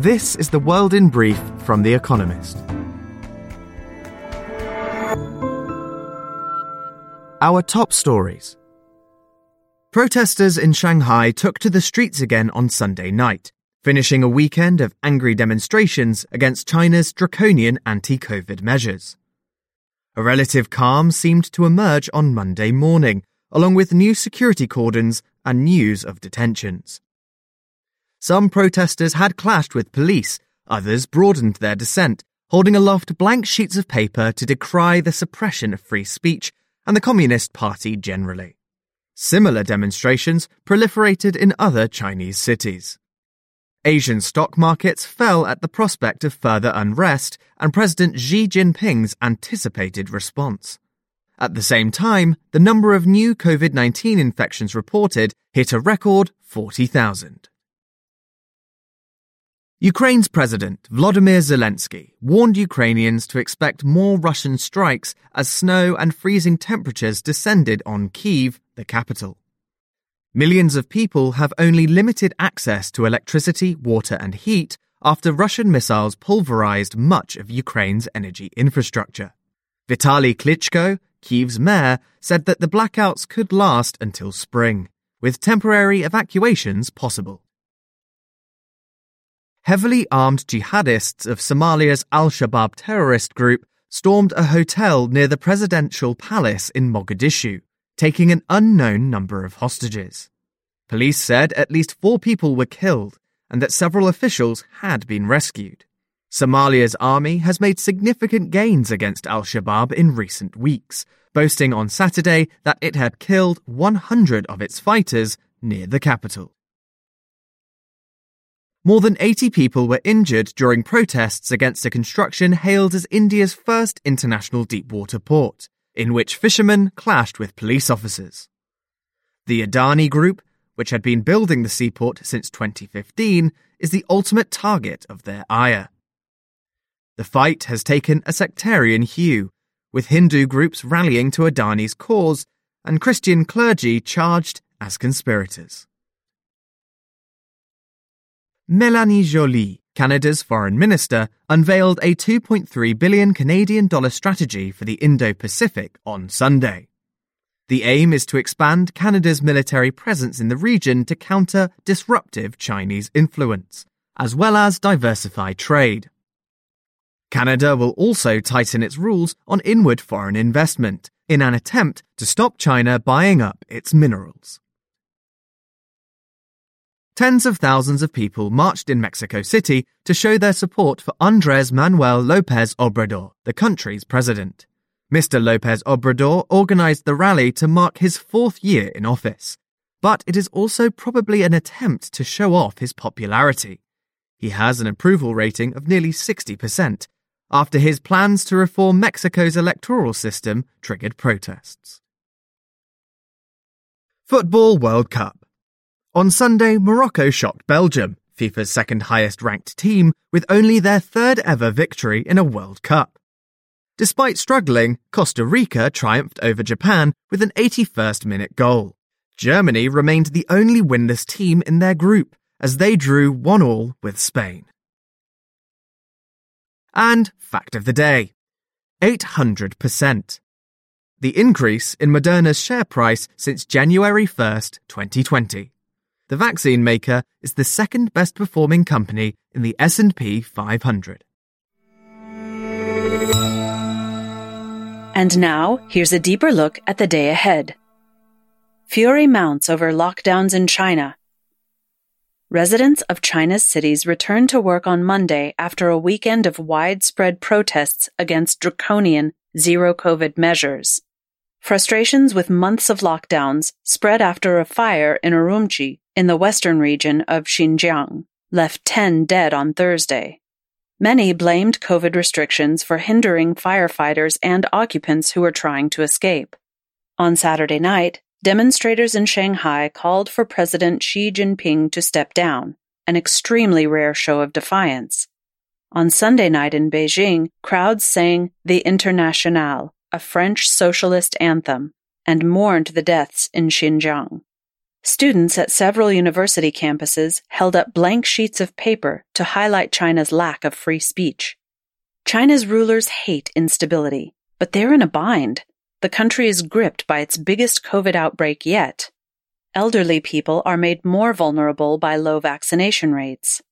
This is the world in brief from The Economist. Our top stories. Protesters in Shanghai took to the streets again on Sunday night, finishing a weekend of angry demonstrations against China's draconian anti COVID measures. A relative calm seemed to emerge on Monday morning, along with new security cordons and news of detentions. Some protesters had clashed with police, others broadened their dissent, holding aloft blank sheets of paper to decry the suppression of free speech and the Communist Party generally. Similar demonstrations proliferated in other Chinese cities. Asian stock markets fell at the prospect of further unrest and President Xi Jinping's anticipated response. At the same time, the number of new COVID 19 infections reported hit a record 40,000. Ukraine's President Volodymyr Zelensky warned Ukrainians to expect more Russian strikes as snow and freezing temperatures descended on Kyiv, the capital. Millions of people have only limited access to electricity, water, and heat after Russian missiles pulverized much of Ukraine's energy infrastructure. Vitaly Klitschko, Kyiv's mayor, said that the blackouts could last until spring, with temporary evacuations possible heavily armed jihadists of Somalia's Al Shabaab terrorist group stormed a hotel near the presidential palace in Mogadishu, taking an unknown number of hostages. Police said at least four people were killed and that several officials had been rescued. Somalia's army has made significant gains against Al Shabaab in recent weeks, boasting on Saturday that it had killed 100 of its fighters near the capital. More than 80 people were injured during protests against a construction hailed as India's first international deepwater port, in which fishermen clashed with police officers. The Adani Group, which had been building the seaport since 2015, is the ultimate target of their ire. The fight has taken a sectarian hue, with Hindu groups rallying to Adani's cause and Christian clergy charged as conspirators. Melanie Joly, Canada's foreign minister, unveiled a 2.3 billion Canadian dollar strategy for the Indo-Pacific on Sunday. The aim is to expand Canada's military presence in the region to counter disruptive Chinese influence, as well as diversify trade. Canada will also tighten its rules on inward foreign investment in an attempt to stop China buying up its minerals. Tens of thousands of people marched in Mexico City to show their support for Andres Manuel Lopez Obrador, the country's president. Mr. Lopez Obrador organized the rally to mark his fourth year in office. But it is also probably an attempt to show off his popularity. He has an approval rating of nearly 60%, after his plans to reform Mexico's electoral system triggered protests. Football World Cup on Sunday, Morocco shocked Belgium, FIFA's second highest ranked team, with only their third ever victory in a World Cup. Despite struggling, Costa Rica triumphed over Japan with an 81st minute goal. Germany remained the only winless team in their group as they drew 1 all with Spain. And fact of the day 800%. The increase in Moderna's share price since January 1st, 2020 the vaccine maker is the second best performing company in the S&P 500. And now, here's a deeper look at the day ahead. Fury mounts over lockdowns in China. Residents of China's cities returned to work on Monday after a weekend of widespread protests against draconian zero COVID measures. Frustrations with months of lockdowns spread after a fire in Urumqi, in the western region of Xinjiang, left 10 dead on Thursday. Many blamed COVID restrictions for hindering firefighters and occupants who were trying to escape. On Saturday night, demonstrators in Shanghai called for President Xi Jinping to step down, an extremely rare show of defiance. On Sunday night in Beijing, crowds sang the Internationale, a French socialist anthem, and mourned the deaths in Xinjiang. Students at several university campuses held up blank sheets of paper to highlight China's lack of free speech. China's rulers hate instability, but they're in a bind. The country is gripped by its biggest COVID outbreak yet. Elderly people are made more vulnerable by low vaccination rates.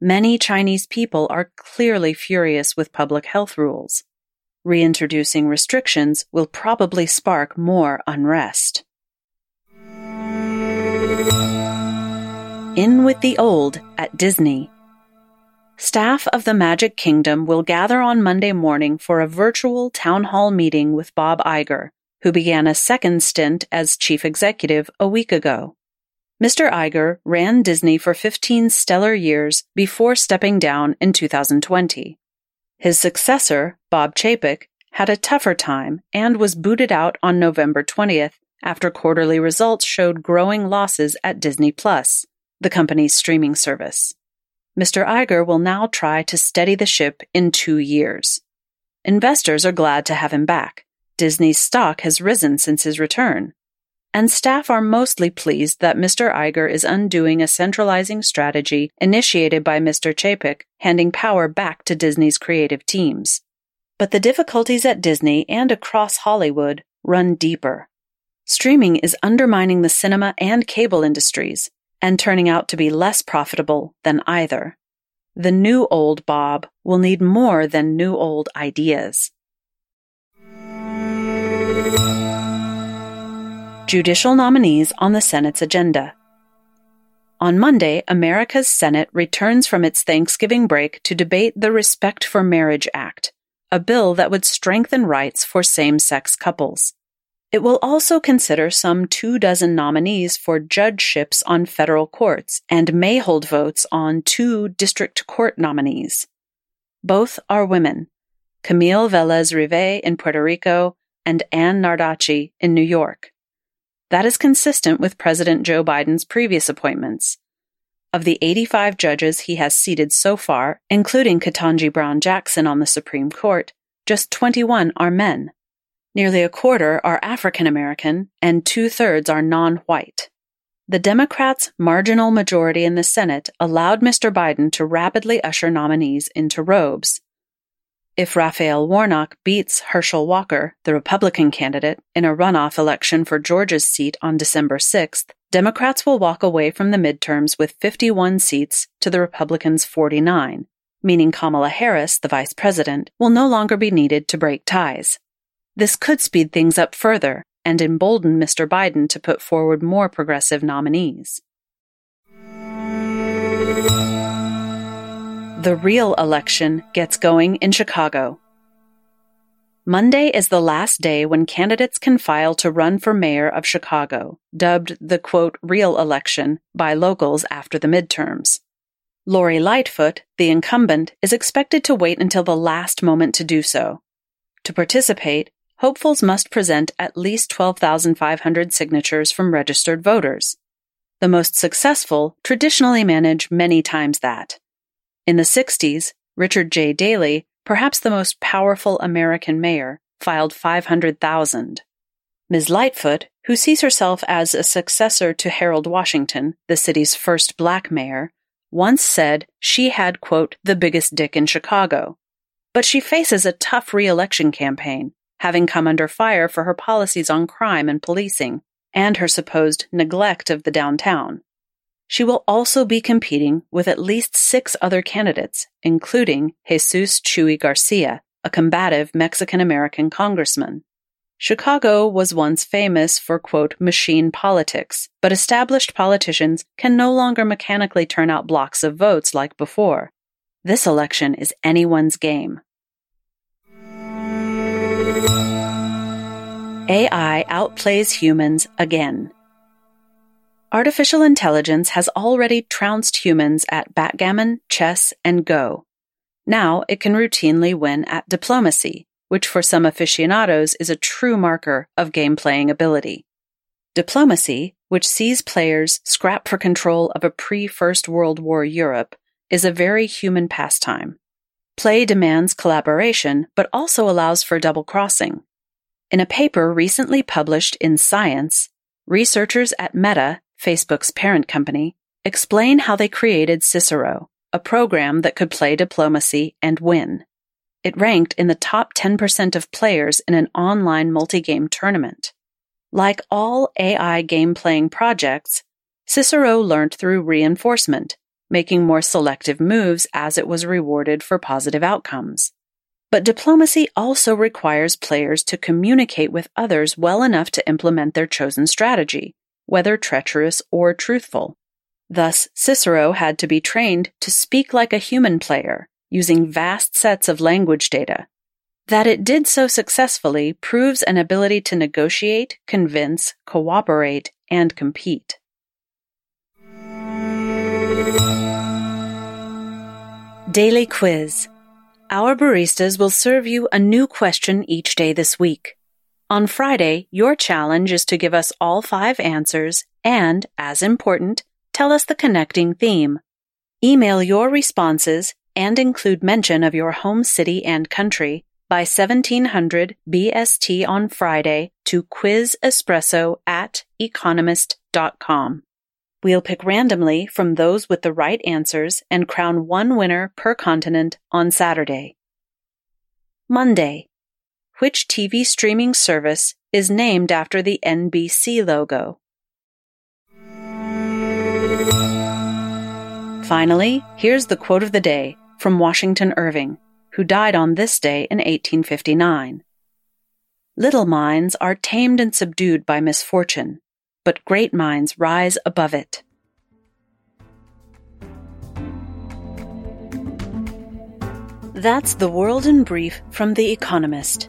Many Chinese people are clearly furious with public health rules. Reintroducing restrictions will probably spark more unrest. In with the Old at Disney. Staff of the Magic Kingdom will gather on Monday morning for a virtual town hall meeting with Bob Iger, who began a second stint as chief executive a week ago. Mr. Iger ran Disney for 15 stellar years before stepping down in 2020. His successor, Bob Chapek, had a tougher time and was booted out on November 20th after quarterly results showed growing losses at Disney Plus the company's streaming service. Mr. Iger will now try to steady the ship in two years. Investors are glad to have him back. Disney's stock has risen since his return. And staff are mostly pleased that Mr. Iger is undoing a centralizing strategy initiated by Mr. Chapek, handing power back to Disney's creative teams. But the difficulties at Disney and across Hollywood run deeper. Streaming is undermining the cinema and cable industries, and turning out to be less profitable than either. The new old Bob will need more than new old ideas. Judicial nominees on the Senate's agenda. On Monday, America's Senate returns from its Thanksgiving break to debate the Respect for Marriage Act, a bill that would strengthen rights for same sex couples. It will also consider some two dozen nominees for judgeships on federal courts and may hold votes on two district court nominees. Both are women Camille Velez Rive in Puerto Rico and Anne Nardacci in New York. That is consistent with President Joe Biden's previous appointments. Of the 85 judges he has seated so far, including Ketanji Brown Jackson on the Supreme Court, just 21 are men. Nearly a quarter are African American, and two thirds are non white. The Democrats' marginal majority in the Senate allowed Mr. Biden to rapidly usher nominees into robes. If Raphael Warnock beats Herschel Walker, the Republican candidate, in a runoff election for Georgia's seat on December 6th, Democrats will walk away from the midterms with 51 seats to the Republicans' 49, meaning Kamala Harris, the vice president, will no longer be needed to break ties. This could speed things up further and embolden Mr. Biden to put forward more progressive nominees. The real election gets going in Chicago. Monday is the last day when candidates can file to run for mayor of Chicago, dubbed the quote, real election by locals after the midterms. Lori Lightfoot, the incumbent, is expected to wait until the last moment to do so. To participate, hopefuls must present at least 12,500 signatures from registered voters. The most successful traditionally manage many times that. In the 60s, Richard J. Daley, perhaps the most powerful American mayor, filed 500,000. Ms. Lightfoot, who sees herself as a successor to Harold Washington, the city's first black mayor, once said she had, quote, the biggest dick in Chicago. But she faces a tough re-election campaign having come under fire for her policies on crime and policing, and her supposed neglect of the downtown. She will also be competing with at least six other candidates, including Jesus Chuy Garcia, a combative Mexican American congressman. Chicago was once famous for, quote, machine politics, but established politicians can no longer mechanically turn out blocks of votes like before. This election is anyone's game. AI outplays humans again. Artificial intelligence has already trounced humans at backgammon, chess, and Go. Now it can routinely win at diplomacy, which for some aficionados is a true marker of game playing ability. Diplomacy, which sees players scrap for control of a pre First World War Europe, is a very human pastime. Play demands collaboration, but also allows for double crossing. In a paper recently published in Science, researchers at Meta Facebook's parent company, explain how they created Cicero, a program that could play diplomacy and win. It ranked in the top 10% of players in an online multi-game tournament. Like all AI game playing projects, Cicero learned through reinforcement, making more selective moves as it was rewarded for positive outcomes. But diplomacy also requires players to communicate with others well enough to implement their chosen strategy, whether treacherous or truthful. Thus, Cicero had to be trained to speak like a human player, using vast sets of language data. That it did so successfully proves an ability to negotiate, convince, cooperate, and compete. Daily Quiz Our baristas will serve you a new question each day this week. On Friday, your challenge is to give us all five answers and, as important, tell us the connecting theme. Email your responses and include mention of your home city and country by 1700 BST on Friday to quizespresso at economist.com. We'll pick randomly from those with the right answers and crown one winner per continent on Saturday. Monday. Which TV streaming service is named after the NBC logo? Finally, here's the quote of the day from Washington Irving, who died on this day in 1859. Little minds are tamed and subdued by misfortune, but great minds rise above it. That's The World in Brief from The Economist,